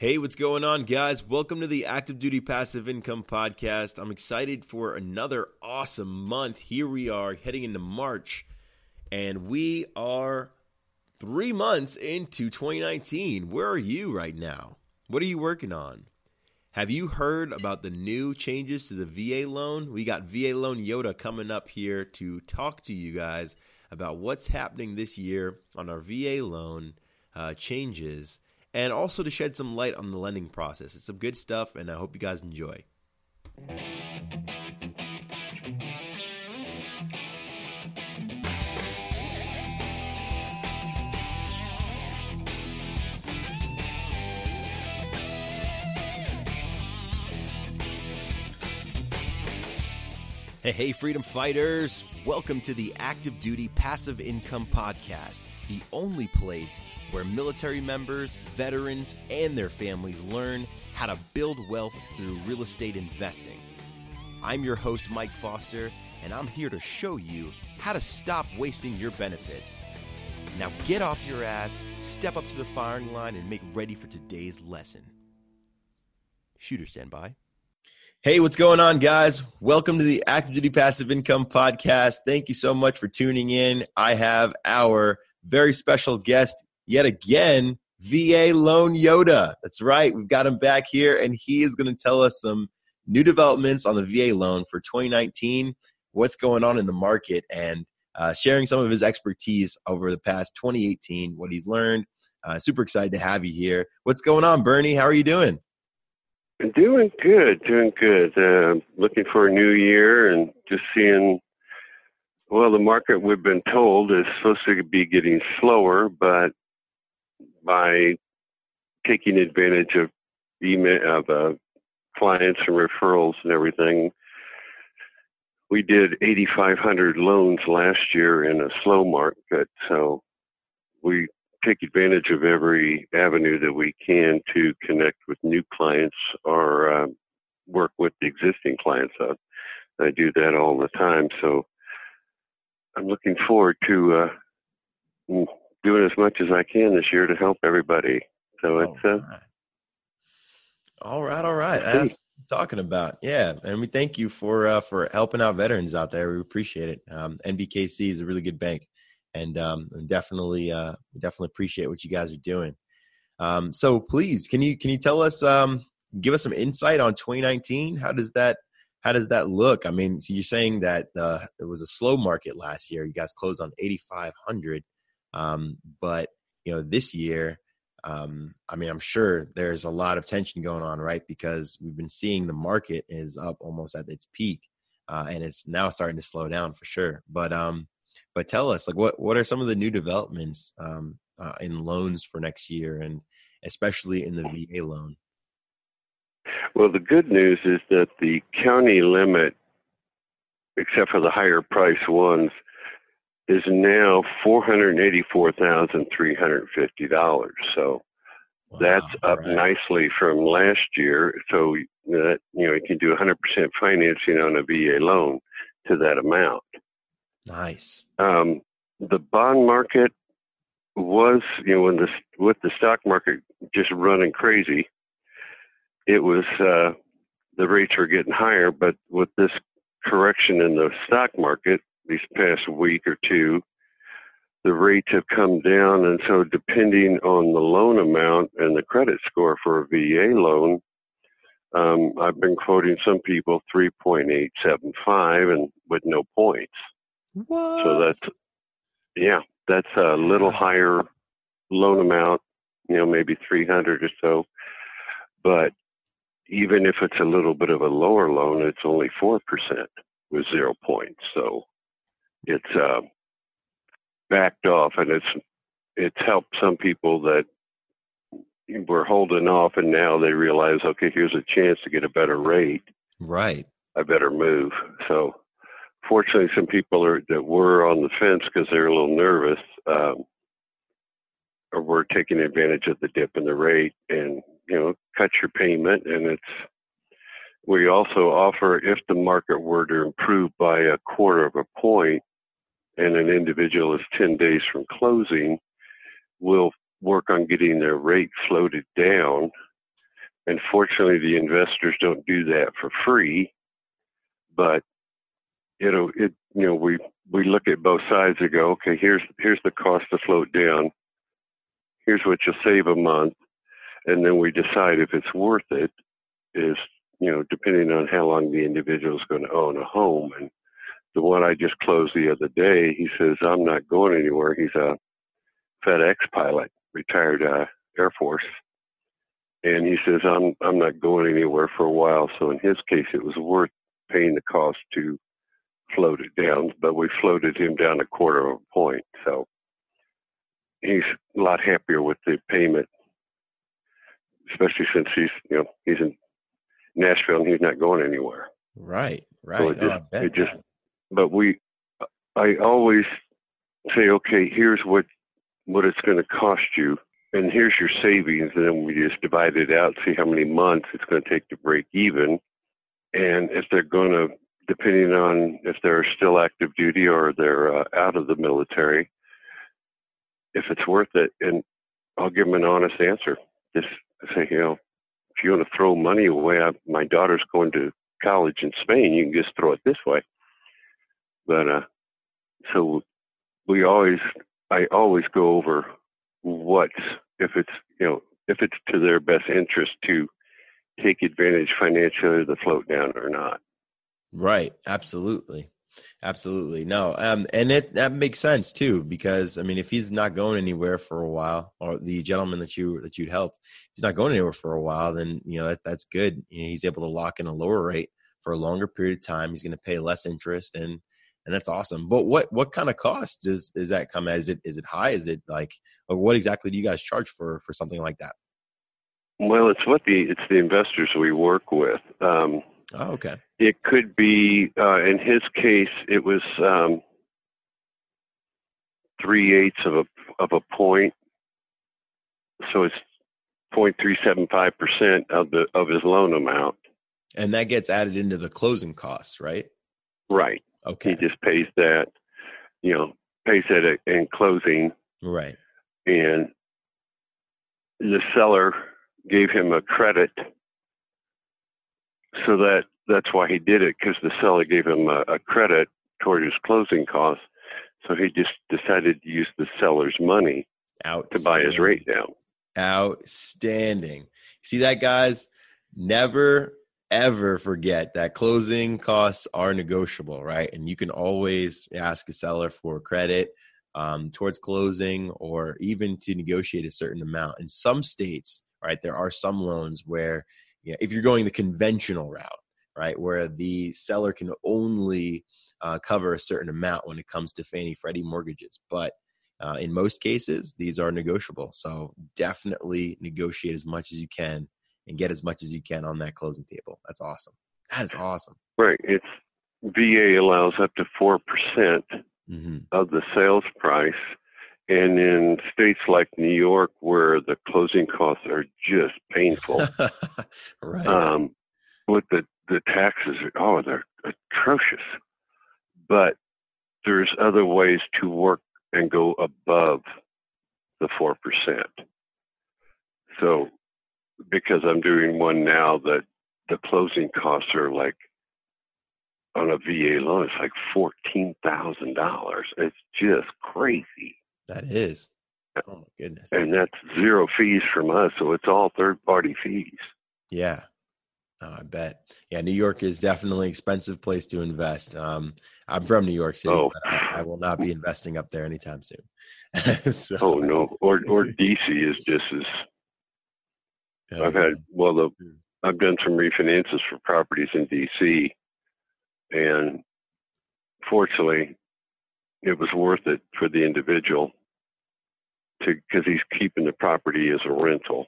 Hey, what's going on, guys? Welcome to the Active Duty Passive Income Podcast. I'm excited for another awesome month. Here we are heading into March, and we are three months into 2019. Where are you right now? What are you working on? Have you heard about the new changes to the VA loan? We got VA Loan Yoda coming up here to talk to you guys about what's happening this year on our VA loan uh, changes and also to shed some light on the lending process. It's some good stuff, and I hope you guys enjoy. Hey, hey, freedom fighters! Welcome to the Active Duty Passive Income Podcast, the only place where military members, veterans, and their families learn how to build wealth through real estate investing. I'm your host, Mike Foster, and I'm here to show you how to stop wasting your benefits. Now get off your ass, step up to the firing line, and make ready for today's lesson. Shooter, stand by. Hey, what's going on, guys? Welcome to the Active Duty Passive Income Podcast. Thank you so much for tuning in. I have our very special guest yet again, VA Loan Yoda. That's right. We've got him back here, and he is going to tell us some new developments on the VA loan for 2019, what's going on in the market, and uh, sharing some of his expertise over the past 2018, what he's learned. Uh, super excited to have you here. What's going on, Bernie? How are you doing? Doing good, doing good. Uh, looking for a new year and just seeing. Well, the market we've been told is supposed to be getting slower, but by taking advantage of email of uh, clients and referrals and everything, we did 8,500 loans last year in a slow market. So we take advantage of every avenue that we can to connect with new clients or uh, work with the existing clients. I do that all the time. So I'm looking forward to uh, doing as much as I can this year to help everybody. So oh, it's uh, all right, all right. That's talking about. Yeah, and we thank you for uh, for helping out veterans out there. We appreciate it. Um, NBKC is a really good bank and um, definitely uh, definitely appreciate what you guys are doing. Um, so please, can you can you tell us um, give us some insight on 2019? How does that how does that look? I mean, so you're saying that uh, it was a slow market last year. You guys closed on 8,500, um, but you know this year. Um, I mean, I'm sure there's a lot of tension going on, right? Because we've been seeing the market is up almost at its peak, uh, and it's now starting to slow down for sure. But um, but tell us, like, what what are some of the new developments um, uh, in loans for next year, and especially in the VA loan? Well, the good news is that the county limit, except for the higher price ones, is now four hundred eighty-four thousand three hundred fifty dollars. So wow, that's up right. nicely from last year. So that you know you can do 100% financing on a VA loan to that amount. Nice. Um, the bond market was, you know, when the with the stock market just running crazy, it was uh, the rates were getting higher. But with this correction in the stock market these past week or two, the rates have come down, and so depending on the loan amount and the credit score for a VA loan, um, I've been quoting some people 3.875 and with no points. What? So that's yeah, that's a little higher loan amount, you know, maybe 300 or so. But even if it's a little bit of a lower loan, it's only 4% with zero points. So it's uh, backed off and it's it's helped some people that were holding off and now they realize, okay, here's a chance to get a better rate. Right. I better move. So fortunately, some people are that were on the fence because they're a little nervous, um, or were taking advantage of the dip in the rate, and you know, cut your payment. And it's we also offer if the market were to improve by a quarter of a point, and an individual is 10 days from closing, we'll work on getting their rate floated down And fortunately, the investors don't do that for free. But you know, it you know we we look at both sides and go, okay, here's here's the cost to float down. Here's what you'll save a month, and then we decide if it's worth it. Is you know depending on how long the individual is going to own a home and the one I just closed the other day, he says, I'm not going anywhere. He's a FedEx pilot, retired uh, Air Force. And he says, I'm, I'm not going anywhere for a while. So in his case, it was worth paying the cost to float it down, but we floated him down a quarter of a point. So he's a lot happier with the payment, especially since he's, you know, he's in Nashville and he's not going anywhere. Right, right. So it just, oh, it just but we, I always say, okay, here's what what it's going to cost you, and here's your savings, and then we just divide it out, see how many months it's going to take to break even, and if they're going to, depending on if they're still active duty or they're uh, out of the military, if it's worth it, and I'll give them an honest answer. Just say, you know, if you want to throw money away, I, my daughter's going to college in Spain. You can just throw it this way. But uh, so we always, I always go over what if it's you know if it's to their best interest to take advantage financially of the float down or not. Right. Absolutely. Absolutely. No. Um, and it that makes sense too, because I mean, if he's not going anywhere for a while, or the gentleman that you that you'd help, he's not going anywhere for a while, then you know that that's good. You know, he's able to lock in a lower rate for a longer period of time. He's going to pay less interest, and and that's awesome. But what what kind of cost does does that come? Is it is it high? Is it like, or what exactly do you guys charge for for something like that? Well, it's what the it's the investors we work with. Um, oh, okay. It could be uh, in his case, it was um, three eighths of a of a point, so it's 0.375 percent of the of his loan amount. And that gets added into the closing costs, right? Right. Okay. He just pays that, you know, pays that in closing. Right. And the seller gave him a credit so that that's why he did it because the seller gave him a, a credit toward his closing costs. So he just decided to use the seller's money to buy his rate down. Outstanding. See that, guys? Never ever forget that closing costs are negotiable, right? And you can always ask a seller for credit um, towards closing or even to negotiate a certain amount. In some states, right, there are some loans where you know, if you're going the conventional route, right, where the seller can only uh, cover a certain amount when it comes to Fannie Freddie mortgages. But uh, in most cases, these are negotiable. So definitely negotiate as much as you can and get as much as you can on that closing table. That's awesome. That is awesome. Right. It's VA allows up to 4% mm hmm of the sales price. And in states like New York, where the closing costs are just painful, right. Um, with the, the taxes, oh, they're atrocious. But there's other ways to work and go above the 4%. So because I'm doing one now that the closing costs are like on a VA loan, it's like fourteen thousand dollars. It's just crazy. That is. Oh my goodness. And that's zero fees from us, so it's all third party fees. Yeah. Oh, I bet. Yeah, New York is definitely an expensive place to invest. Um, I'm from New York City, oh. but I, I, will not be investing up there anytime soon. so. Oh no, or or DC is just as yeah. I've had well, the, I've done some refinances for properties in DC, and fortunately, it was worth it for the individual to because he's keeping the property as a rental,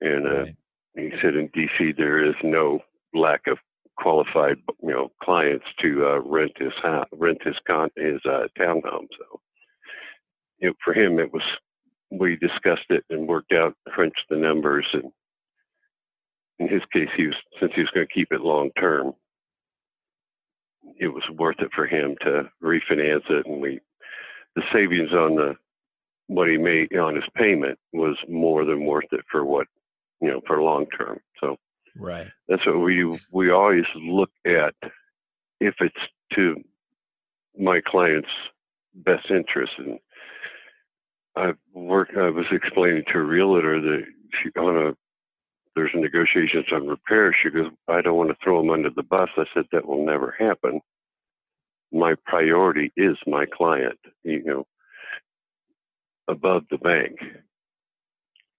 and uh, right. he said in DC there is no lack of qualified you know clients to uh, rent his house, rent his con his uh, townhome. So, you know, for him it was we discussed it and worked out, crunched the numbers, and in his case, he was since he was going to keep it long term, it was worth it for him to refinance it, and we the savings on the what he made on his payment was more than worth it for what you know, for long term. So right, that's what we we always look at if it's to my client's best interest. And. I was explaining to a realtor that she on a there's negotiations on repairs. She goes, I don't want to throw them under the bus. I said that will never happen. My priority is my client. You know, above the bank.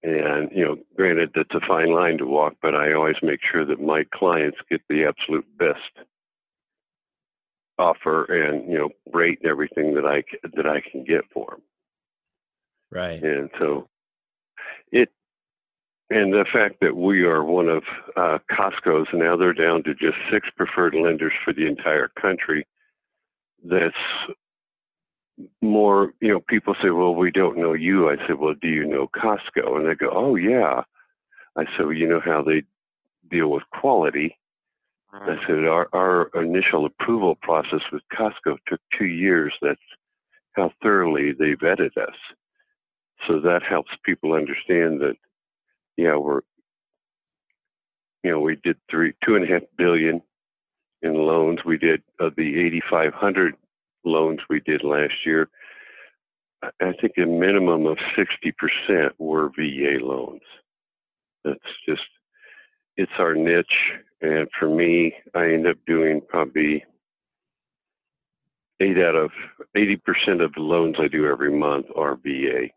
And, you know, granted, that's a fine line to walk, but I always make sure that my clients get the absolute best offer and, you know, rate and everything that I, that I can get for them. Right. And so it, and the fact that we are one of uh, Costco's, now they're down to just six preferred lenders for the entire country. That's more, you know, people say, well, we don't know you. I said, well, do you know Costco? And they go, oh, yeah. I said, well, you know how they deal with quality. I said, our, our initial approval process with Costco took two years. That's how thoroughly they vetted us. So that helps people understand that, yeah, we're, you know, we did three, two and a half billion in loans. We did of the 8,500 loans we did last year, I think a minimum of 60% were VA loans. That's just, it's our niche. And for me, I end up doing probably eight out of 80% of the loans I do every month are VA.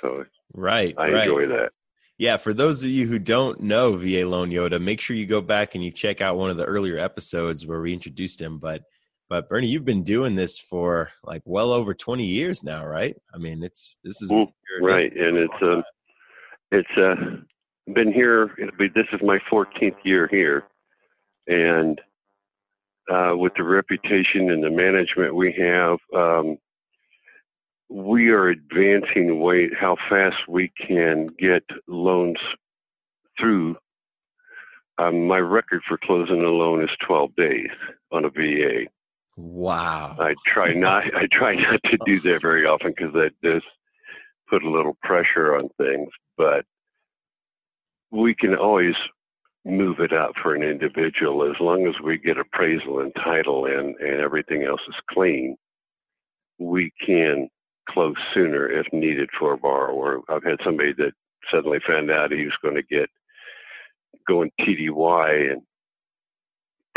So right, I right. enjoy that. Yeah, for those of you who don't know VA Loan Yoda, make sure you go back and you check out one of the earlier episodes where we introduced him. But but Bernie, you've been doing this for like well over 20 years now, right? I mean, it's this is mm, right, and it's um, it's uh, been here. It'll be this is my 14th year here, and uh, with the reputation and the management we have, um, we are advancing way how fast we can get loans through. Um, my record for closing a loan is 12 days on a VA. Wow. I try not I try not to do that very often because that does put a little pressure on things, but we can always move it up for an individual as long as we get appraisal and title and, and everything else is clean. We can close sooner if needed for a borrower. I've had somebody that suddenly found out he was going to get going TDY and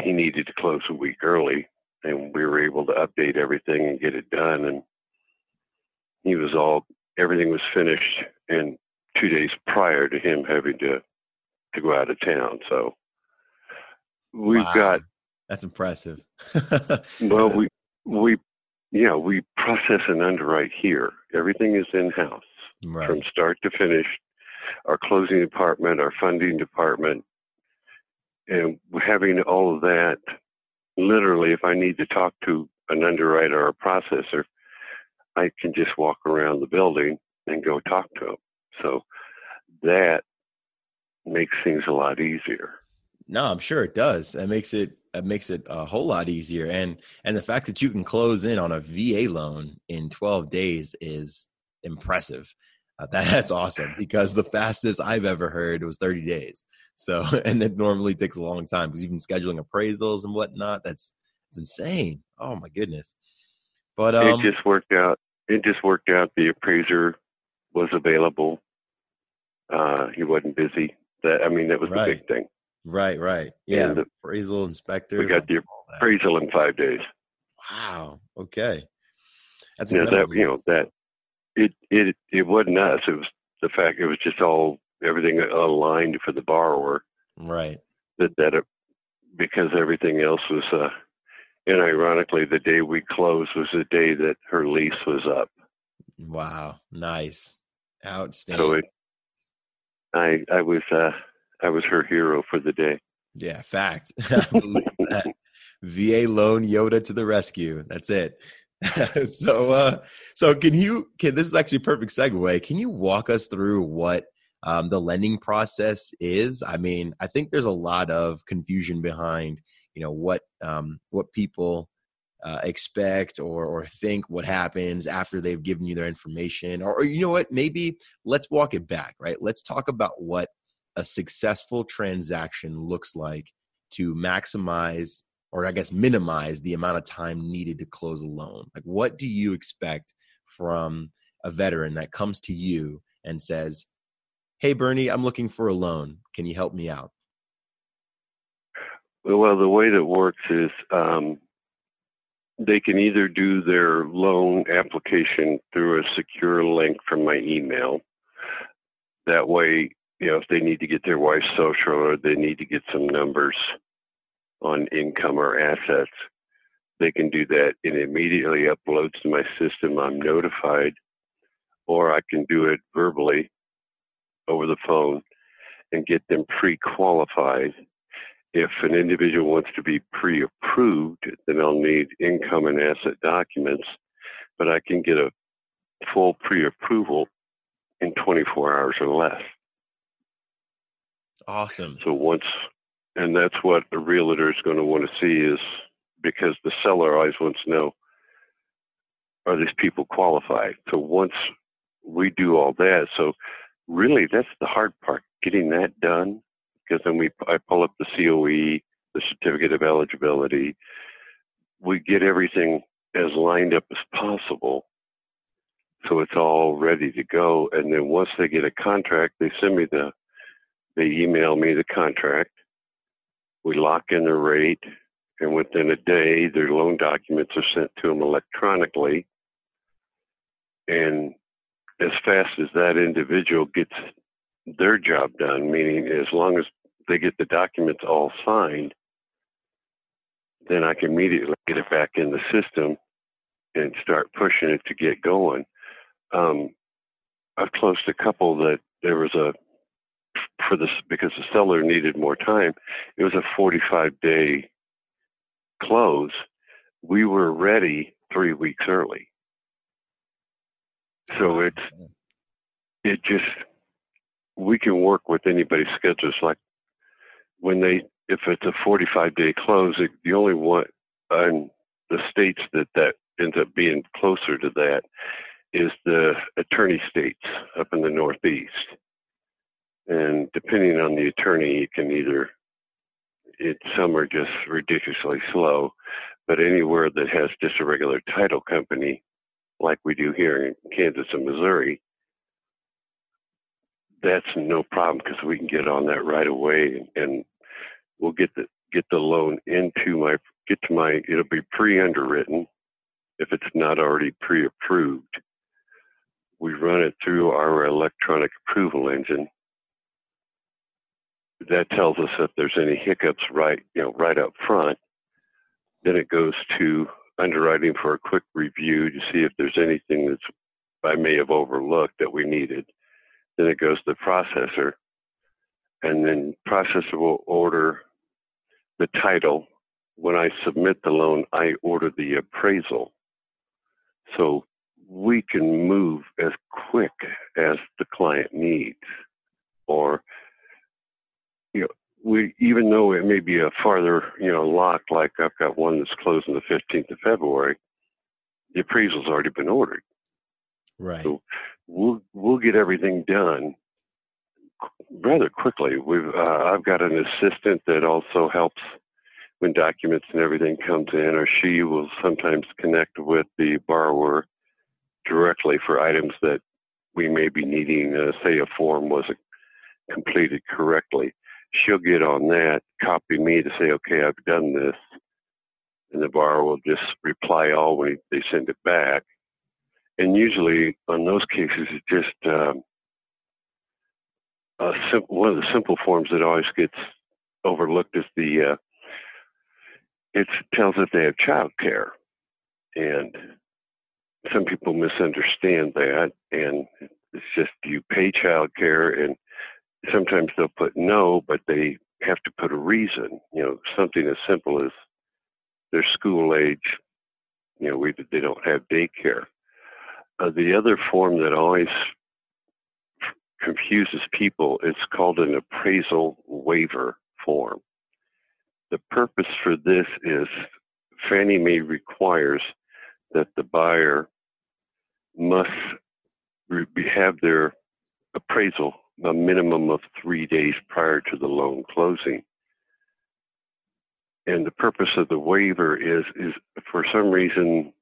he needed to close a week early and we were able to update everything and get it done. And he was all everything was finished in two days prior to him having to to go out of town. So we've wow. got that's impressive. well, we we yeah we process and underwrite here. Everything is in house right. from start to finish. Our closing department, our funding department, and having all of that literally, if I need to talk to an underwriter or a processor, I can just walk around the building and go talk to them. So that makes things a lot easier. No, I'm sure it does. It makes it it makes it a whole lot easier. And and the fact that you can close in on a VA loan in 12 days is impressive. Uh, that, that's awesome because the fastest I've ever heard was 30 days. So, and it normally takes a long time because even scheduling appraisals and whatnot, that's it's insane. Oh my goodness. But um, it just worked out. It just worked out. The appraiser was available. Uh, he wasn't busy. That I mean, that was right. the big thing. Right, right. Yeah, the appraisal inspector. We got the appraisal in five days. Wow. Okay. That's yeah. That you know that it it it wasn't us. It was the fact it was just all everything aligned for the borrower. Right. That that it, because everything else was uh and ironically the day we closed was the day that her lease was up. Wow. Nice. Outstanding. So it, I I was uh I was her hero for the day. Yeah, fact. VA loan Yoda to the rescue. That's it. so uh so can you can this is actually a perfect segue. Can you walk us through what um, the lending process is? I mean, I think there's a lot of confusion behind, you know, what um, what people uh, expect or or think what happens after they've given you their information or, or you know what maybe let's walk it back right let's talk about what a successful transaction looks like to maximize or i guess minimize the amount of time needed to close a loan. Like what do you expect from a veteran that comes to you and says hey bernie i'm looking for a loan. Can you help me out? Well the way that works is um, they can either do their loan application through a secure link from my email. That way, you know, if they need to get their wife's social or they need to get some numbers on income or assets, they can do that and immediately uploads to my system. I'm notified, or I can do it verbally over the phone and get them pre qualified if an individual wants to be pre-approved, then I'll need income and asset documents, but I can get a full pre-approval in 24 hours or less. Awesome. So once, and that's what a realtor is going to want to see is because the seller always wants to know, are these people qualified? So once we do all that, so really that's the hard part, getting that done because then we I pull up the COE, the certificate of eligibility. We get everything as lined up as possible, so it's all ready to go. And then once they get a contract, they send me the, they email me the contract. We lock in the rate, and within a day, their loan documents are sent to them electronically. And as fast as that individual gets their job done, meaning as long as they get the documents all signed, then I can immediately get it back in the system and start pushing it to get going. Um, I've closed a couple that there was a for this because the seller needed more time. It was a 45 day close. We were ready three weeks early. So it's it just we can work with anybody's schedules like when they if it's a 45 day close, it, the only one in the states that that ends up being closer to that is the attorney states up in the Northeast. And depending on the attorney, you can either, it, some are just ridiculously slow, but anywhere that has just a regular title company, like we do here in Kansas and Missouri, that's no problem because we can get on that right away and, and we'll get the get the loan into my get to my it'll be pre underwritten if it's not already pre approved. We run it through our electronic approval engine. That tells us if there's any hiccups right you know right up front. Then it goes to underwriting for a quick review to see if there's anything that's I may have overlooked that we needed. Then it goes to the processor, and then processor will order the title. When I submit the loan, I order the appraisal. So we can move as quick as the client needs. Or, we, even though it may be a farther, you know, lock, like I've got one that's closing the 15th of February, the appraisal's already been ordered. Right. So we'll we'll get everything done rather quickly. We've uh, I've got an assistant that also helps when documents and everything comes in, or she will sometimes connect with the borrower directly for items that we may be needing. Uh, say a form wasn't completed correctly, she'll get on that, copy me to say, okay, I've done this, and the borrower will just reply all when they send it back. And usually, on those cases, it's just um, sim- one of the simple forms that always gets overlooked is the uh, it tells that they have child care, and some people misunderstand that, and it's just you pay child care, and sometimes they'll put no, but they have to put a reason. You know, something as simple as their school age. You know, we, they don't have daycare. Uh, the other form that always confuses people. It's called an appraisal waiver form. The purpose for this is Fannie Mae requires that the buyer must have their appraisal a minimum of three days prior to the loan closing. And the purpose of the waiver is is for some reason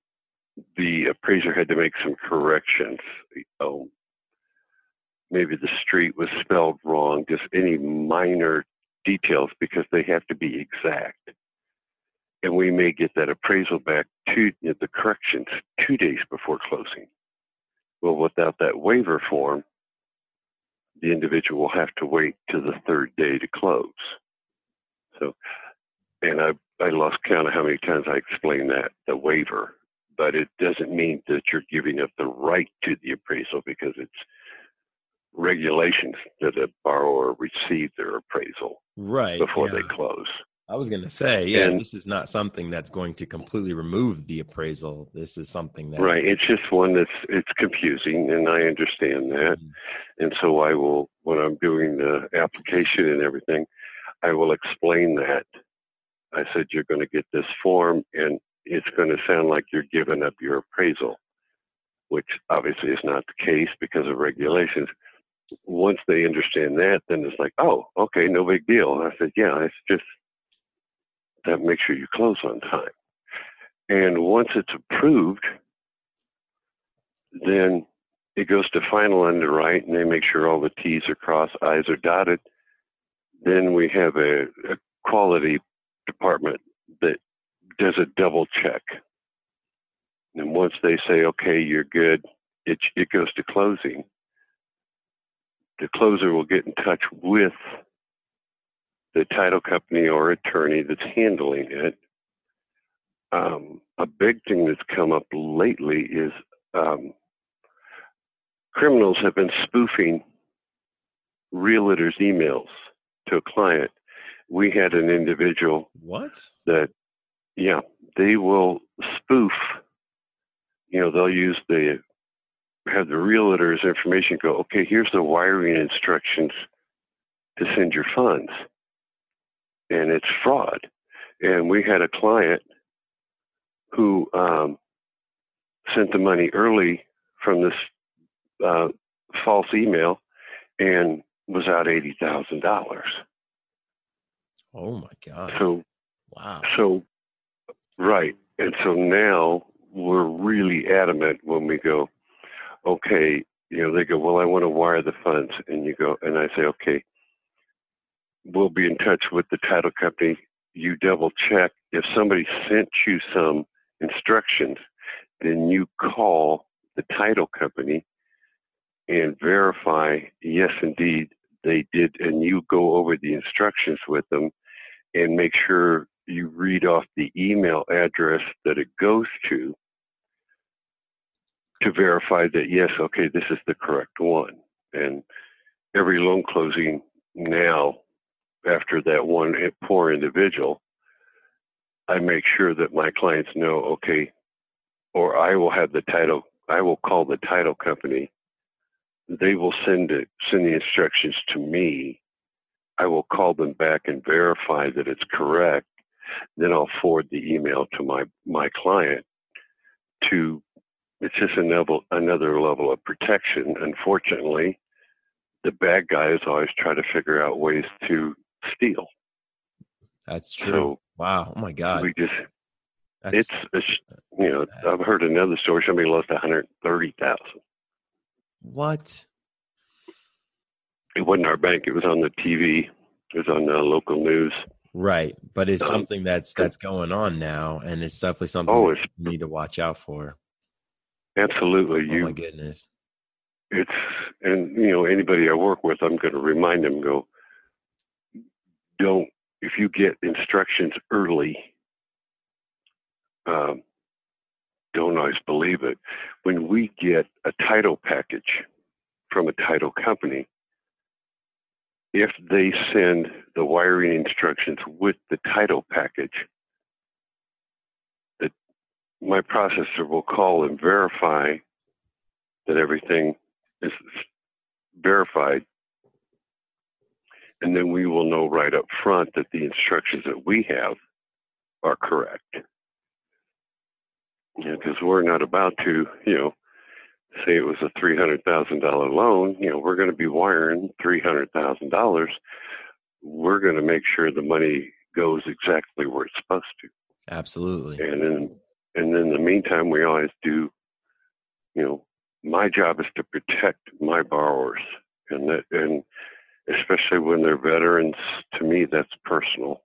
the appraiser had to make some corrections. Oh, maybe the street was spelled wrong, just any minor details because they have to be exact. And we may get that appraisal back to the corrections two days before closing. Well, without that waiver form, the individual will have to wait to the third day to close. So, and I, I lost count of how many times I explained that, the waiver, but it doesn't mean that you're giving up the right to the appraisal because it's regulations that a borrower receive their appraisal right before yeah. they close. I was going to say, yeah, And- this is not something that's going to completely remove the appraisal. This is something that Right. It's just one that's it's confusing, and I understand that. Mhm. And so I will, when I'm doing the application and everything, I will explain that. I said you're going to get this form, and it's going to sound like you're giving up your appraisal, which obviously is not the case because of regulations. Once they understand that, then it's like, oh, okay, no big deal. I said, yeah, it's just that make sure you close on time. And once it's approved, then it goes to final underwrite and they make sure all the T's are crossed, I's are dotted. Then we have a, a quality department that does a double check. And once they say, okay, you're good, it, it goes to closing. The closer will get in touch with the title company or attorney that's handling it. Um, a big thing that's come up lately is um, criminals have been spoofing realtors' emails to a client. We had an individual what? that, yeah, they will spoof. You know, they'll use the have the realtor's information. Go, okay, here's the wiring instructions to send your funds, and it's fraud. And we had a client who um, sent the money early from this uh, false email and was out eighty thousand dollars. Oh my god! So Wow. so, right. And so now we're really adamant when we go, okay, you know, they go, well, I want to wire the funds. And you go, and I say, okay, we'll be in touch with the title company. You double check. If somebody sent you some instructions, then you call the title company and verify, yes, indeed, they did. And you go over the instructions with them and make sure you read off the email address that it goes to to verify that yes, okay, this is the correct one. And every loan closing now, after that one poor individual, I make sure that my clients know, okay, or I will have the title, I will call the title company. They will send it, send the instructions to me. I will call them back and verify that it's correct. Then I'll forward the email to my, my client to it's just another another level of protection. Unfortunately, the bad guys always try to figure out ways to steal. That's true. So wow. Oh my god. we just That's, it's, it's you know, sad. I've heard another story. Somebody lost one hundred thirty thousand. what? It wasn't our bank. It was on the TV. It was on the local news. Right, but it's Um, something that's that's going on now, and it's definitely something Oh, it's you need to watch out for. absolutely Oh my goodness. It's and you know anybody I work with, I'm going to remind them. Go. Don't if you get instructions early. Um, don't always believe it. When we get a title package from a title company, if they send the wiring instructions with the title package, that my processor will call and verify that everything is verified. And then we will know right up front that the instructions that we have are correct. because we're not about to, you know, say it was a three hundred thousand dollar loan. You know, we're going to be wiring three hundred thousand dollars. We're going to make sure the money goes exactly where it's supposed to. Absolutely. And then, and in the meantime, we always do. You know, my job is to protect my borrowers, and that, and especially when they're veterans. To me, that's personal,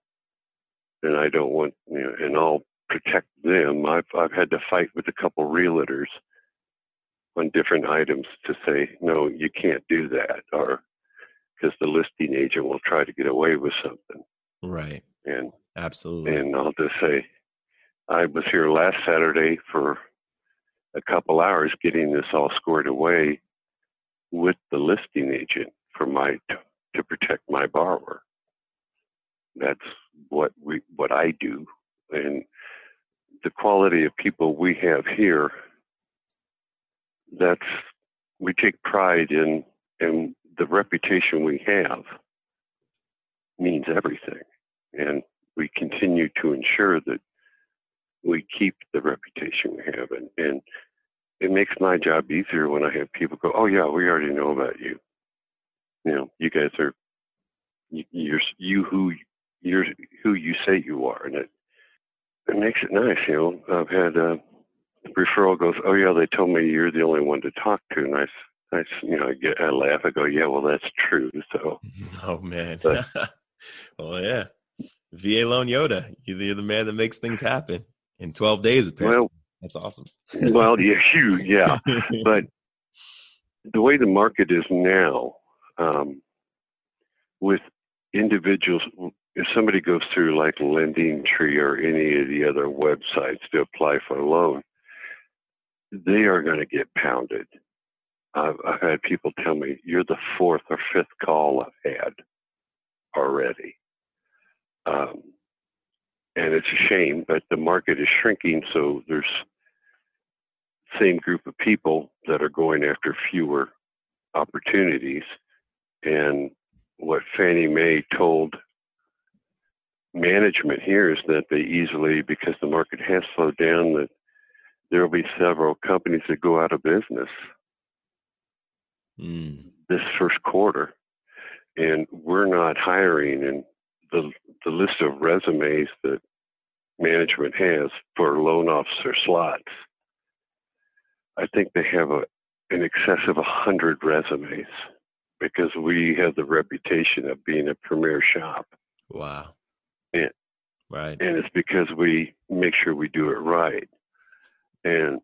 and I don't want. You know, and I'll protect them. I've I've had to fight with a couple realtors on different items to say no, you can't do that, or because the listing agent will try to get away with something. Right. And absolutely. And I'll just say, I was here last Saturday for a couple hours getting this all squared away with the listing agent for my to protect my borrower. That's what we what I do, and the quality of people we have here, that's we take pride in and the reputation we have means everything. And we continue to ensure that we keep the reputation we have and, and it makes my job easier when I have people go, Oh yeah, we already know about you. You know, you guys are you're you who you're who you say you are and it it makes it nice. You know, I've had uh, a referral goes, oh yeah, they told me you're the only one to talk to, and I, I you know, I get, I laugh. I go, yeah, well, that's true. So, oh man, but, well, yeah, VA loan Yoda, you're the man that makes things happen in 12 days. Apparently, well, that's awesome. well, yeah, you, yeah, but the way the market is now, um, with individuals if somebody goes through like LendingTree or any of the other websites to apply for a loan, they are going to get pounded. I've, I've had people tell me, you're the fourth or fifth call I've had already. Um, and it's a shame, but the market is shrinking, so there's same group of people that are going after fewer opportunities. And what Fannie Mae told management here is that they easily, because the market has slowed down, that there will be several companies that go out of business mm. this first quarter, and we're not hiring. And the the list of resumes that management has for loan officer slots, I think they have a in excess of a hundred resumes because we have the reputation of being a premier shop. Wow. And, right. And it's because we make sure we do it right. And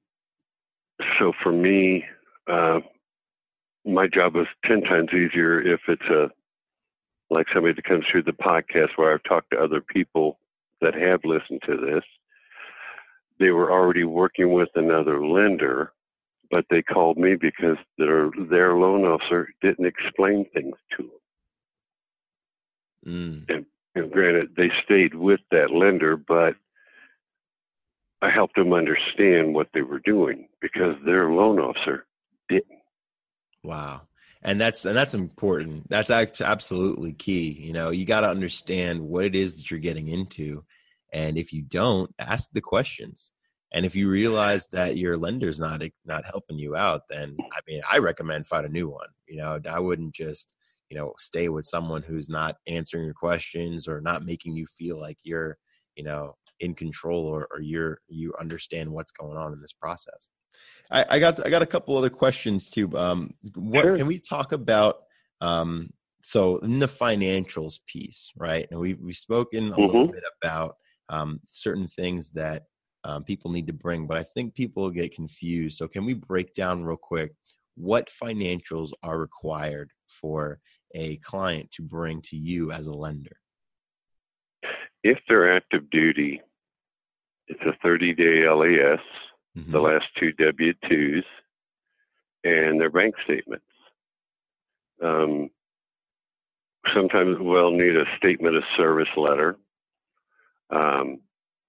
so for me, uh, my job is 10 times easier if it's a, like somebody that comes through the podcast where I've talked to other people that have listened to this. They were already working with another lender, but they called me because their their loan officer didn't explain things to them. Mm. And and granted, they stayed with that lender, but I helped them understand what they were doing because their loan officer didn't. Wow. And that's and that's important. That's absolutely key. You know, you got to understand what it is that you're getting into, and if you don't, ask the questions. And if you realize that your lender's not not helping you out, then I mean, I recommend find a new one. You know, I wouldn't just you know stay with someone who's not answering your questions or not making you feel like you're you know in control or, or you're you understand what's going on in this process i, I got i got a couple other questions too um what sure. can we talk about um so in the financials piece right and we, we've spoken a mm-hmm. little bit about um, certain things that um, people need to bring but i think people get confused so can we break down real quick what financials are required for a client to bring to you as a lender? If they're active duty, it's a 30 day LES, mm-hmm. the last two W 2s, and their bank statements. Um, sometimes we'll need a statement of service letter, um,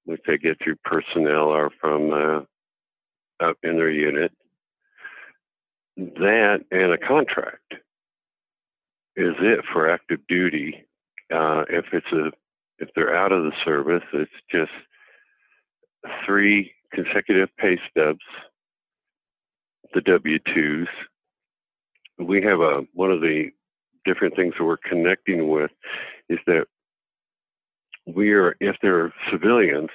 which they get through personnel or from uh, up in their unit. That and a contract is it for active duty. Uh, if it's a if they're out of the service, it's just three consecutive pay stubs, the W 2s. We have a one of the different things that we're connecting with is that we are, if they're civilians,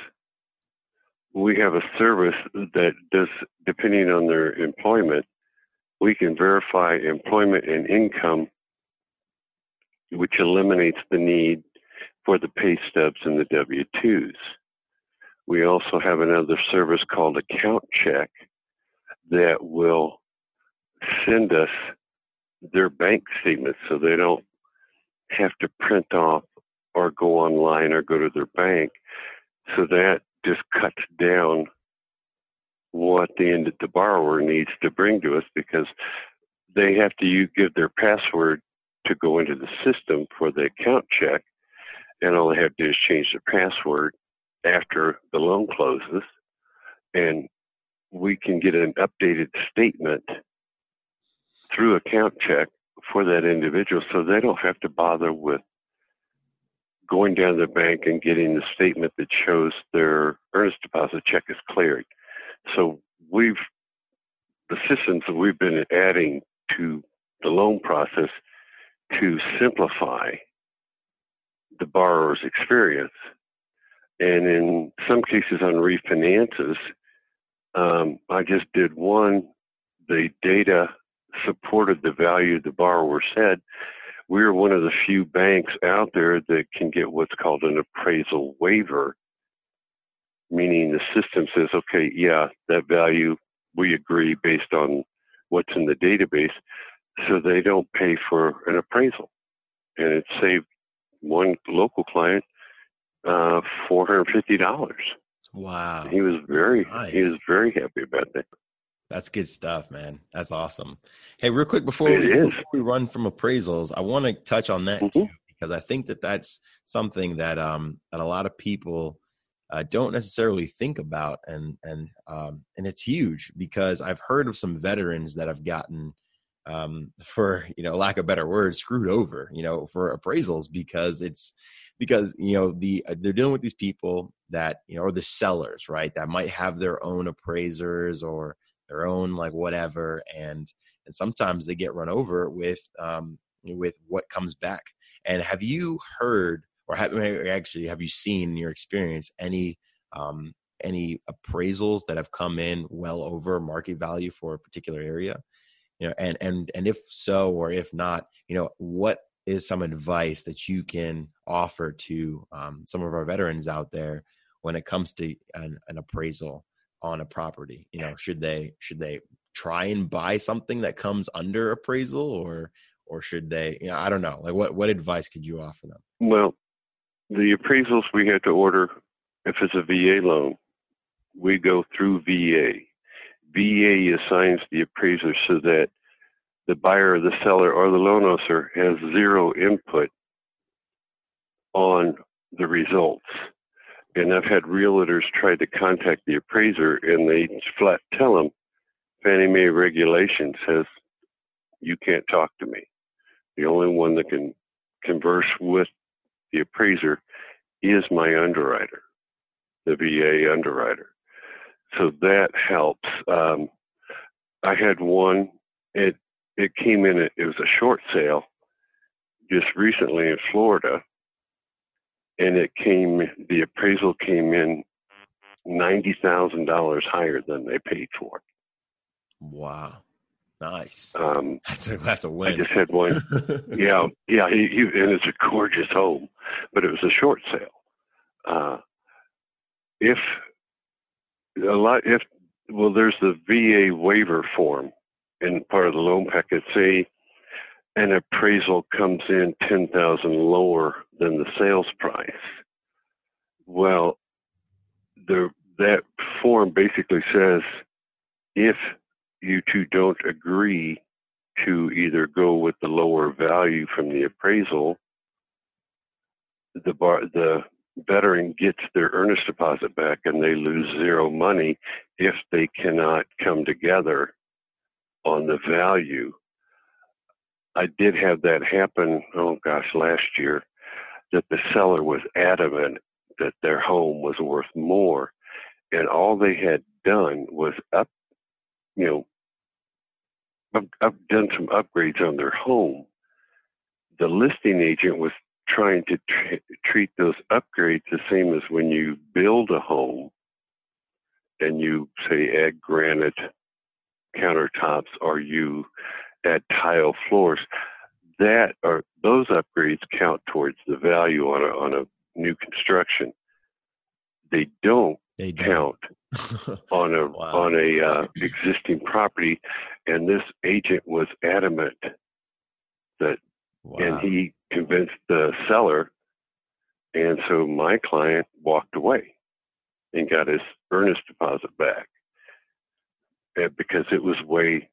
we have a service that does, depending on their employment, we can verify employment and income, which eliminates the need for the pay stubs and the W 2s. We also have another service called Account Check that will send us their bank statements so they don't have to print off go online or go to their bank. So that just cuts down what the the borrower needs to bring to us because they have to give their password to go into the system for the account check, and all they have to do is change the password after the loan closes, and we can get an updated statement through account check for that individual so they don't have to bother with going down to the bank and getting the statement that shows their earnest deposit check is cleared. So we've the systems that we've been adding to the loan process to simplify the borrower's experience. And in some cases on refinances, um, I just did one. The data supported the value the borrower said, we're one of the few banks out there that can get what's called an appraisal waiver, meaning the system says, okay, yeah, that value we agree based on what's in the database, so they don't pay for an appraisal. And it saved one local client uh, $450. Wow. He was very nice. he was very happy about that. That's good stuff, man. That's awesome. Hey, real quick before, we, before we, run from appraisals, I want to touch on that mm-hmm. too because I think that that's something that um that a lot of people uh, don't necessarily think about, and and um and it's huge because I've heard of some veterans that have gotten um for you know lack of better words screwed over you know for appraisals because it's because you know the uh, they're dealing with these people that you know or the sellers right that might have their own appraisers or their own like whatever and and sometimes they get run over with um with what comes back. And have you heard or have actually have you seen in your experience any um any appraisals that have come in well over market value for a particular area? You know and and and if so or if not you know what is some advice that you can offer to um, some of our veterans out there when it comes to an, an appraisal on a property you know should they should they try and buy something that comes under appraisal or or should they you know i don't know like what what advice could you offer them? Well the appraisals we had to order if it's a va loan we go through va va assigns the appraiser so that the buyer the seller or the loan officer has zero input on the results and I've had realtors try to contact the appraiser and they flat tell them Fannie Mae regulation says you can't talk to me. The only one that can converse with the appraiser is my underwriter, the VA underwriter. So that helps. Um, I had one. It it came in. It was a short sale just recently in Florida, and it came the appraisal came in ninety thousand dollars higher than they paid for it. Wow, nice. Um, that's a that's a win. I just had one. yeah, yeah, he, he, and it's a gorgeous home, but it was a short sale. Uh, if a lot, if well, there's the VA waiver form in part of the loan packet. Say an appraisal comes in 10,000 lower than the sales price. Well, the that form basically says if you two don't agree to either go with the lower value from the appraisal, the bar the veteran gets their earnest deposit back and they lose zero money if they cannot come together on the value I did have that happen, oh gosh, last year, that the seller was adamant that their home was worth more. and all they had done was up, you know, up done some upgrades on their home. The listing agent was trying to tr- treat those upgrades the same as when you build a home and you say add granite countertops or you add tile floors that or those upgrades count towards the value on a on a new construction they don't, they don't. count on a wow. on a uh, existing property and this agent was adamant that wow. and he convinced the seller and so my client walked away and got his earnest deposit back because it was way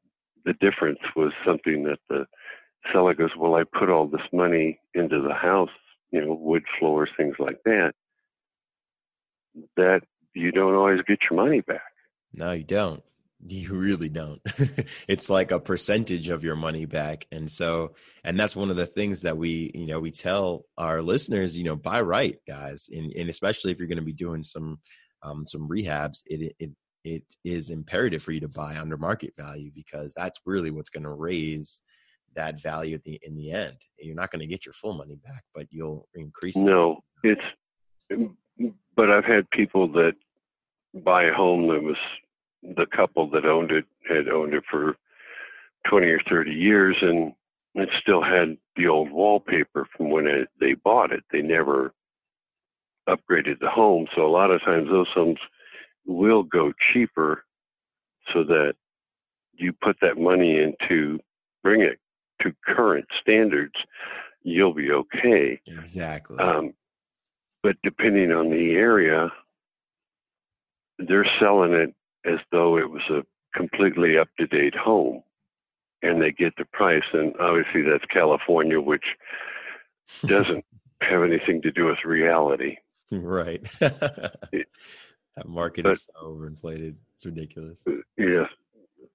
the difference was something that the seller goes, well, I put all this money into the house, you know, wood floors, things like that. That you don't always get your money back. No, you don't. You really don't. it's like a percentage of your money back. And so, and that's one of the things that we, you know, we tell our listeners, you know, buy right, guys. And, and especially if you're going to be doing some, um, some rehabs, it, it, it is imperative for you to buy under market value because that's really what's going to raise that value at the in the end. You're not going to get your full money back, but you'll increase. No, it. it's. But I've had people that buy a home that was the couple that owned it had owned it for 20 or 30 years and it still had the old wallpaper from when it, they bought it. They never upgraded the home. So a lot of times those homes will go cheaper so that you put that money into bring it to current standards, you'll be okay. Exactly. Um, but depending on the area, they're selling it as though it was a completely up to date home and they get the price. And obviously, that's California, which doesn't have anything to do with reality. Right. that market but, is so overinflated. It's ridiculous. Yeah.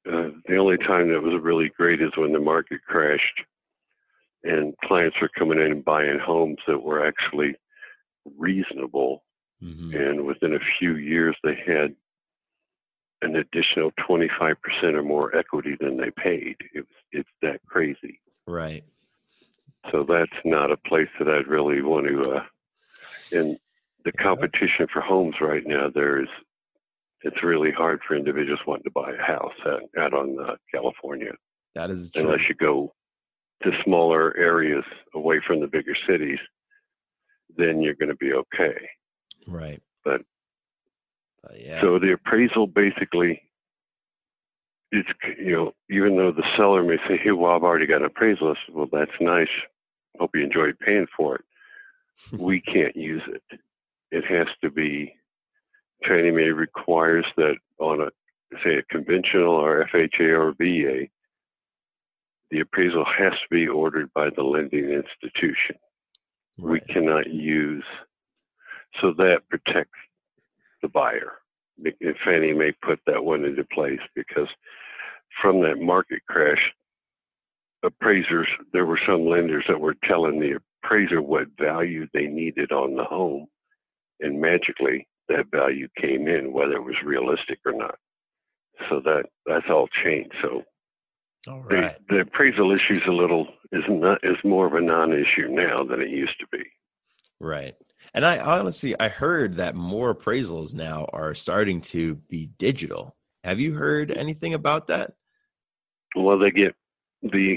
Uh, the only time that was really great is when the market crashed and clients were coming in and buying homes that were actually reasonable. Mm-hmm. And within a few years, they had an additional 25% or more equity than they paid. It was, it's that crazy. Right. So that's not a place that I'd really want to. Uh, and the competition for homes right now, there's it's really hard for individuals wanting to buy a house out, out on uh, California. That is true. Unless you go to smaller areas away from the bigger cities, then you're going to be okay. Right. But uh, yeah. So the appraisal basically, it's you know even though the seller may say, "Hey, well, I've already got an appraisal," said, well, that's nice. Hope you enjoyed paying for it. we can't use it. It has to be Fannie Mae requires that on a say a conventional or FHA or VA, the appraisal has to be ordered by the lending institution. Right. We cannot use so that protects the buyer. And Fannie Mae put that one into place because from that market crash, appraisers there were some lenders that were telling the appraiser what value they needed on the home, and magically that value came in, whether it was realistic or not. So that that's all changed. So all right. the, the appraisal issue is a little is not is more of a non-issue now than it used to be. Right. And I honestly I heard that more appraisals now are starting to be digital. Have you heard anything about that? Well, they get the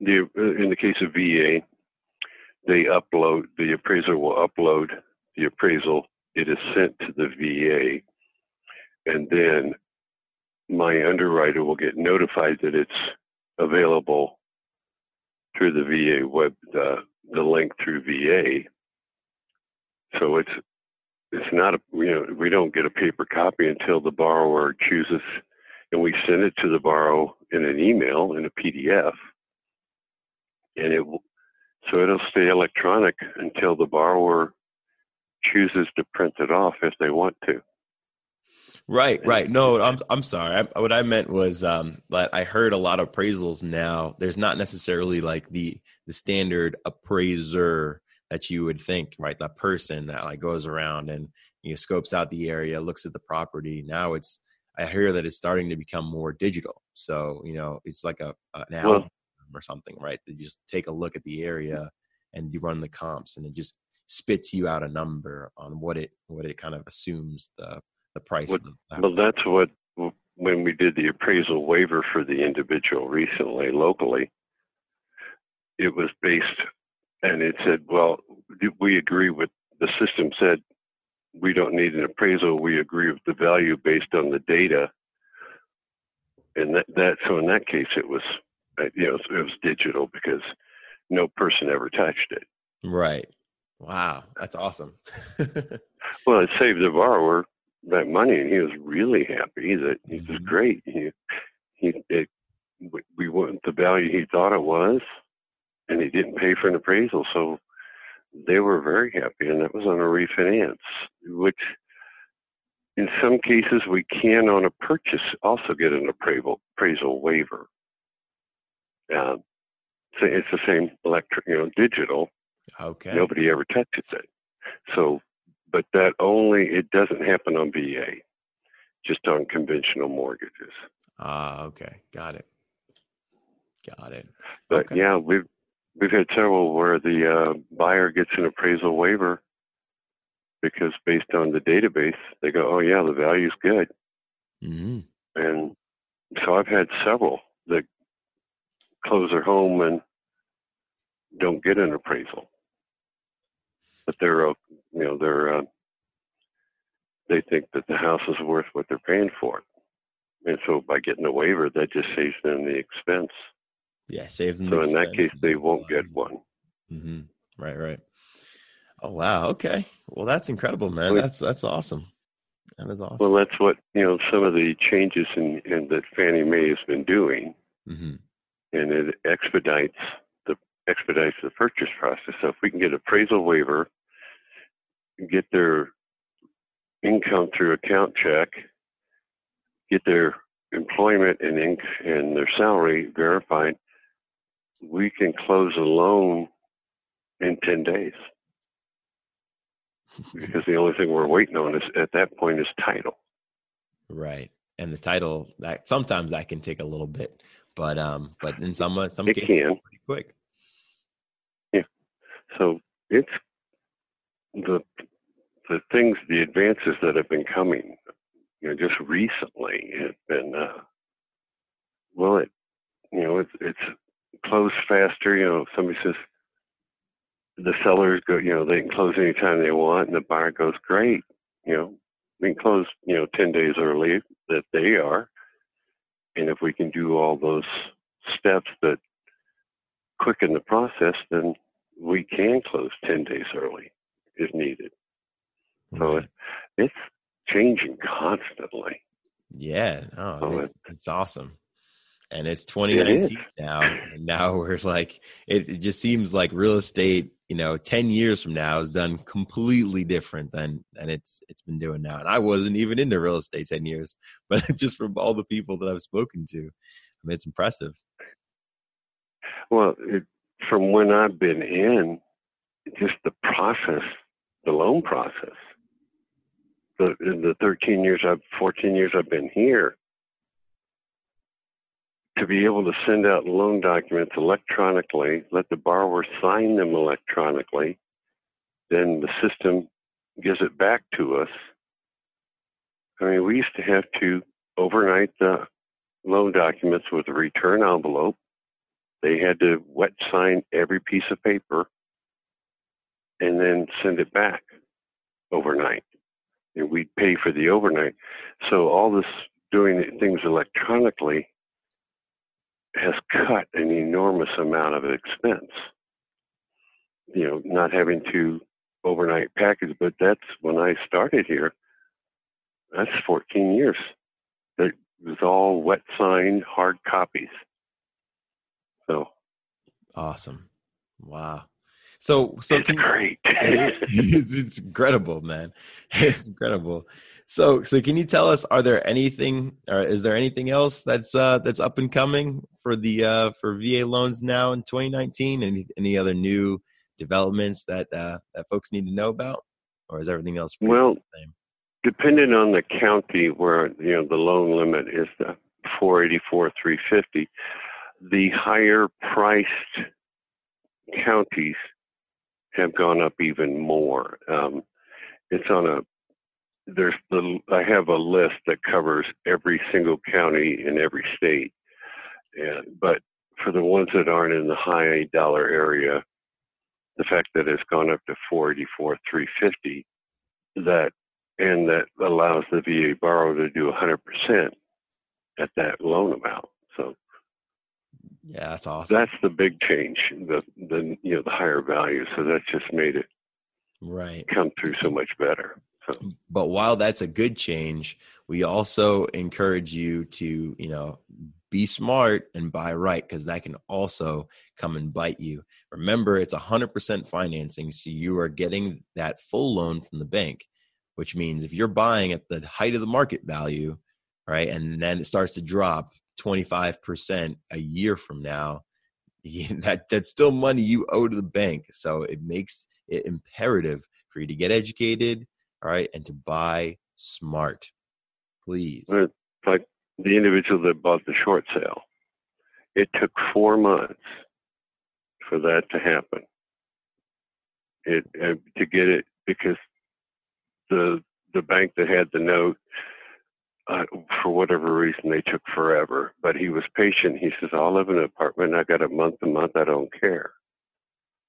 the uh, in the case of VA, they upload the appraiser will upload the appraisal, it is sent to the VA, and then my underwriter will get notified that it's available through the VA web, uh, the link through VA. So it's it's not a you know we don't get a paper copy until the borrower chooses, and we send it to the borrower in an email in a PDF, and it so it'll stay electronic until the borrower chooses to print it off if they want to. Right, right. No, I'm I'm sorry. I, what I meant was um that I heard a lot of appraisals now. There's not necessarily like the the standard appraiser that you would think, right? That person that like goes around and you know scopes out the area, looks at the property. Now it's I hear that it's starting to become more digital. So you know it's like a an Well- or something, right? You just take a look at the area and you run the comps, and it just spits you out a number on what it what it kind of assumes the the price What- of the Well, that's what when we did the appraisal waiver for the individual recently locally, it was based, and it said, well, we agree with the system said we don't need an appraisal. We agree with the value based on the data, and that, that so in that case it was, uh, you know, it was digital because no person ever touched it. right. Wow, that's awesome. Well, it saved the borrower that money, and he was really happy that it was Mhm. great. He, he, it, we- we want the value he thought it was, and he didn't pay for an appraisal, so they were very happy, and that was on a refinance, which in some cases we can on a purchase also get an appraisal appraisal waiver. Um, so it's the same electric, you know, digital, okay. Nobody ever touches it. So, but that only, it doesn't happen on VA, just on conventional mortgages. Ah, okay. Got it. Got it. But Okay. yeah, we've, we've had several where the uh, buyer gets an appraisal waiver because based on the database, they go, oh yeah, the value's good. hmm And so I've had several that close their home and don't get an appraisal, but they're, uh, you know, they're, uh, they think that the house is worth what they're paying for. And so by getting a waiver, that just saves them the expense. Yeah, save them. So in that case, they won't get one. hmm Right, right. Oh wow. Okay. Well, that's incredible, man. That's that's awesome. That is awesome. Well, that's what, you know, some of the changes in, in that Fannie Mae has been doing. hmm and it expedites the expedites the purchase process. So if we can get appraisal waiver, get their income through account check, get their employment and inc- and their salary verified, we can close a loan in ten days. Because the only thing we're waiting on is at that point is title. Right. And the title that sometimes that can take a little bit, but um, but in some some It cases can. pretty quick. So it's the the things, the advances that have been coming, you know, just recently have been, uh, well, it, you know, it's it's closed faster. You know, somebody says the sellers go, you know, they can close anytime they want, and the buyer goes, great. You know, we can close, you know, ten days early that they are, and if we can do all those steps that quicken the process, then we can close 10 days early if needed. So mm-hmm. Right. it, it's changing constantly. Yeah, no, Oh, it's, it's awesome. And it's 2019 now, and now we're like, it, it just seems like real estate, you know, 10 years from now is done completely different than than it's it's been doing now. And I wasn't even into real estate 10 years, but just from all the people that I've spoken to, I mean, it's impressive. Well, it, from when I've been in, just the process, the loan process, the, in the 13 years, I've 14 years I've been here, to be able to send out loan documents electronically, let the borrower sign them electronically, then the system gives it back to us. I mean, we used to have to overnight the loan documents with a return envelope. They had to wet sign every piece of paper and then send it back overnight. And we'd pay for the overnight. So all this doing things electronically has cut an enormous amount of expense. You know, not having to overnight package, but that's when I started here. That's 14 years. It was all wet signed, hard copies. So Awesome. Wow. So so it's can great. it's, it's incredible, man. It's incredible. So so can you tell us are there anything or is there anything else that's uh that's up and coming for the uh for VA loans now in 2019 any any other new developments that uh that folks need to know about? or is everything else? Well, depending on the county where you know the loan limit is the 484 350 the higher priced counties have gone up even more um, it's on a there's the i have a list that covers every single county in every state and but for the ones that aren't in the high dollar area the fact that it's gone up to 484 350 that and that allows the VA borrower to do 100% at that loan amount. So yeah, that's awesome. That's the big change. The the you know the higher value. So that just made it right come through so much better. So. But while that's a good change, we also encourage you to you know be smart and buy right because that can also come and bite you. Remember, it's 100% financing, so you are getting that full loan from the bank which means if you're buying at the height of the market value, right, and then it starts to drop 25% a year from now, that that's still money you owe to the bank. So it makes it imperative for you to get educated, all right, and to buy smart. Please. Like the individual that bought the short sale, it took four months for that to happen. It uh, to get it because the the bank that had the note uh, for whatever reason they took forever. But he was patient. He says i'll live in an apartment. I got a month to month. I don't care.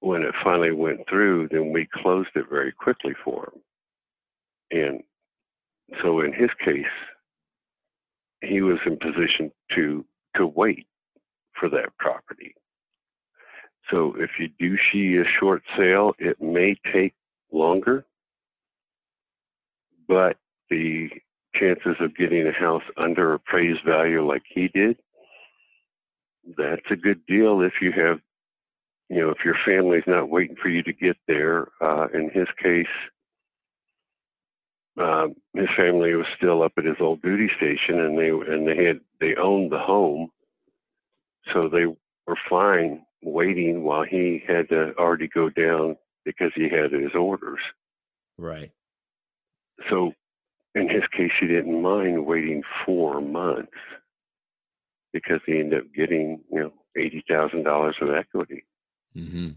When it finally went through then we closed it very quickly for him. And so in his case he was in position to to wait for that property. So if you do see a short sale it may take longer. But the chances of getting a house under appraised value like he did, that's a good deal if you have, you know, if your family's not waiting for you to get there. Uh, in his case, um, his family was still up at his old duty station, and they and they had they owned the home, so they were fine waiting while he had to already go down because he had his orders. Right so in his case, he didn't mind waiting four months because he ended up getting, you know, eighty thousand dollars of equity. Mm-hmm.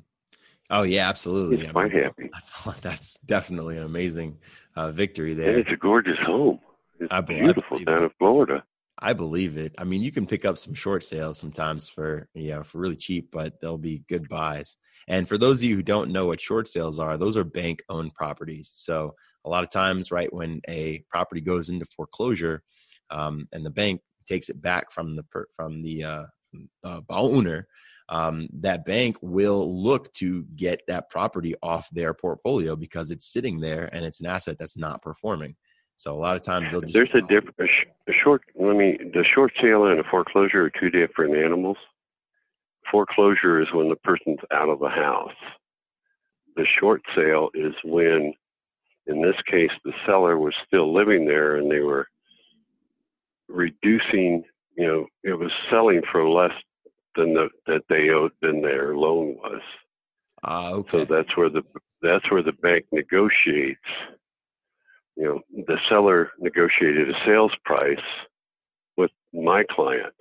Oh yeah, absolutely. He's quite happy. That's, that's definitely an amazing uh, victory there. And it's a gorgeous home. It's I, beautiful I down in Florida. I believe it. I mean, you can pick up some short sales sometimes for you know for really cheap, but they'll be good buys. And for those of you who don't know what short sales are, those are bank owned properties. So a lot of times, right, when a property goes into foreclosure um, and the bank takes it back from the from the uh, uh, owner, um, that bank will look to get that property off their portfolio because it's sitting there and it's an asset that's not performing. So a lot of times there's a different a, short. Let me the short sale and a foreclosure are two different animals. Foreclosure is when the person's out of the house. The short sale is when in this case, the seller was still living there and they were reducing, you know, it was selling for less than the, that they owed than their loan was. Uh, okay. So that's where the that's where the bank negotiates. You know, the seller negotiated a sales price with my client.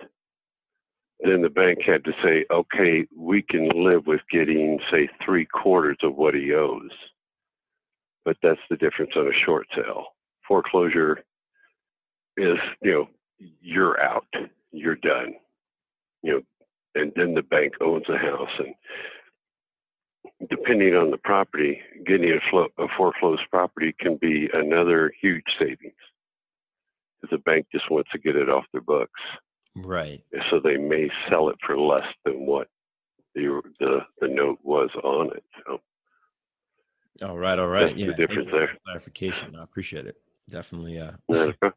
Then the bank had to say, okay, we can live with getting, say, three quarters of what he owes but that's the difference on a short sale. Foreclosure is, you know, you're out, you're done, you know, and then the bank owns the house. And depending on the property, getting a, flo- a foreclosed property can be another huge savings because the bank just wants to get it off their books. Right. So they may sell it for less than what the the, the note was on it. So all right, all right. That's yeah, the difference there. Clarification. I appreciate it. Definitely. Uh,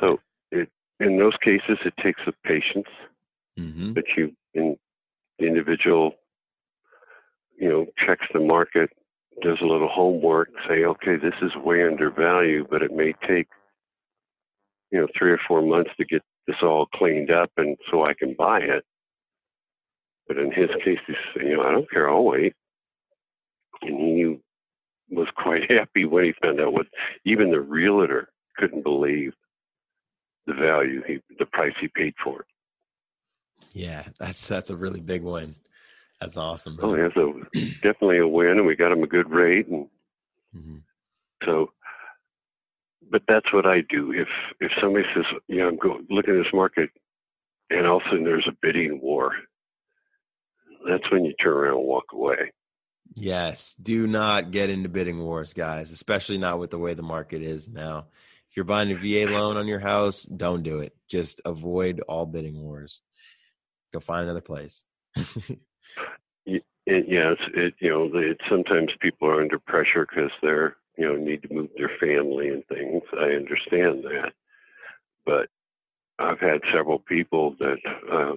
so it, in those cases, it takes a patience mm-hmm. that you, in the individual, you know, checks the market, does a little homework, say, okay, this is way undervalued, but it may take, you know, three or four months to get this all cleaned up, and so I can buy it. But in his case, he's, you know, I don't care, I'll wait. And he was quite happy when he found out what even the realtor couldn't believe the value he the price he paid for it. Yeah, that's that's a really big win. That's awesome. Oh, yeah, so definitely a win, and we got him a good rate, and mm-hmm. so. But that's what I do. If if somebody says, "Yeah, you know, I'm going looking at this market," and all of a sudden there's a bidding war, that's when you turn around and walk away. Yes, do not get into bidding wars, guys, especially not with the way the market is now. If you're buying a VA loan on your house, don't do it. Just avoid all bidding wars. Go find another place. yeah, it's it. You know, it, sometimes people are under pressure because they're you know need to move their family and things. I understand that, but I've had several people that uh,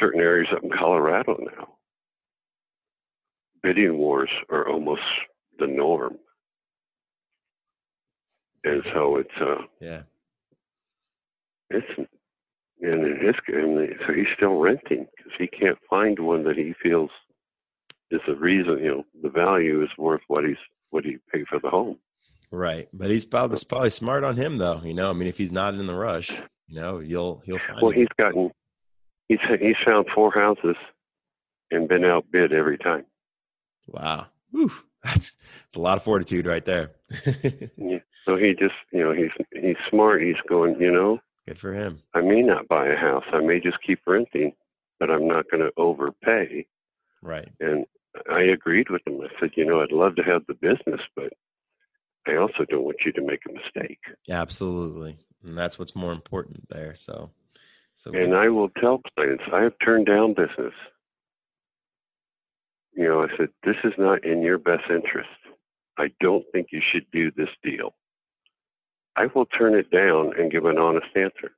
certain areas up in Colorado now. Bidding wars are almost the norm. And so it's uh yeah. it's and in his and so he's still renting because he can't find one that he feels is the reason you know the value is worth what he's what he paid for the home. Right but he's probably it's probably smart on him though you know i mean if he's not in the rush you know you'll he'll find well him. he's gotten he's he's found four houses and been outbid every time wow Whew. that's that's a lot of fortitude right there yeah so he just, you know, he's he's smart. He's going, you know, good for him. I may not buy a house. I may just keep renting, but I'm not going to overpay. Right. And I agreed with him. I said, you know, I'd love to have the business, but I also don't want you to make a mistake. Yeah, absolutely. And that's what's more important there. So, so and I will tell clients I have turned down business. You know, I said, this is not in your best interest. I don't think you should do this deal. I will turn it down and give an honest answer.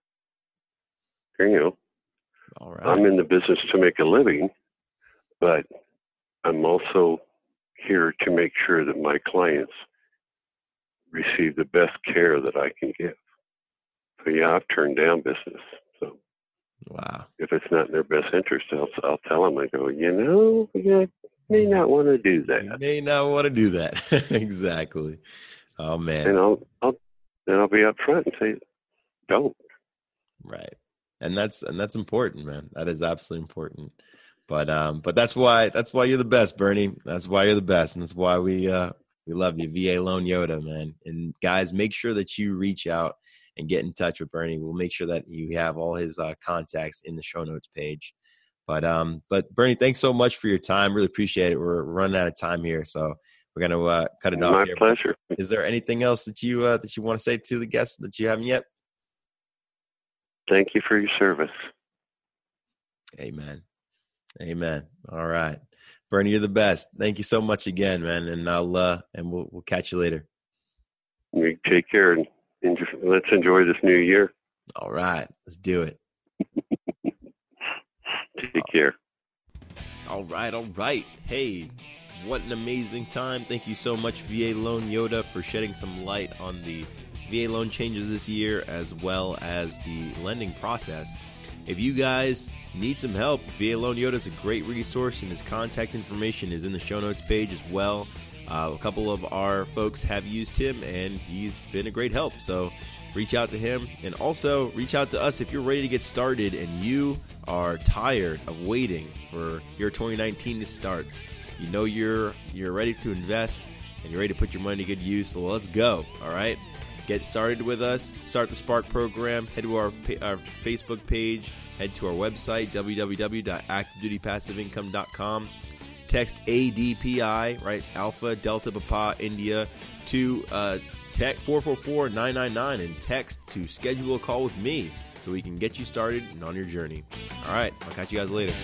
You know, All right. I'm in the business to make a living, but I'm also here to make sure that my clients receive the best care that I can give. So yeah, I've turned down business. Wow, if it's not in their best interest, I'll I'll tell them. I go, you know, yeah, may not want to do that. You may not want to do that. exactly. Oh man. And I'll I'll then I'll be upfront and say, don't. Right. And that's and that's important, man. That is absolutely important. But um, but that's why that's why you're the best, Bernie. That's why you're the best, and that's why we uh we love you, VA Loan Yoda, man. And guys, make sure that you reach out and get in touch with Bernie. We'll make sure that you have all his uh, contacts in the show notes page. But um, but Bernie, thanks so much for your time. Really appreciate it. We're running out of time here, so we're going to uh, cut it My off. My pleasure. Is there anything else that you uh, that you want to say to the guests that you haven't yet? Thank you for your service. Amen. Amen. All right, Bernie, you're the best. Thank you so much again, man. And I'll uh, and we'll we'll catch you later. You take care and enjoy, let's enjoy this new year. All right, let's do it. take care. All right, all right. Hey, what an amazing time. Thank you so much, VA Loan Yoda, for shedding some light on the VA loan changes this year as well as the lending process. If you guys need some help, VA Loan Yoda is a great resource, and his contact information is in the show notes page as well. Uh, a couple of our folks have used him, and he's been a great help. So reach out to him, and also reach out to us if you're ready to get started and you are tired of waiting for your 2019 to start. You know you're you're ready to invest and you're ready to put your money to good use. So let's go. All right. Get started with us. Start the Spark program. Head to our, our Facebook page. Head to our website, www.activedutypassiveincome.com. Text ADPI, right? Alpha Delta Papa India to uh, tech 444 999 and text to schedule a call with me so we can get you started and on your journey. All right. I'll catch you guys later.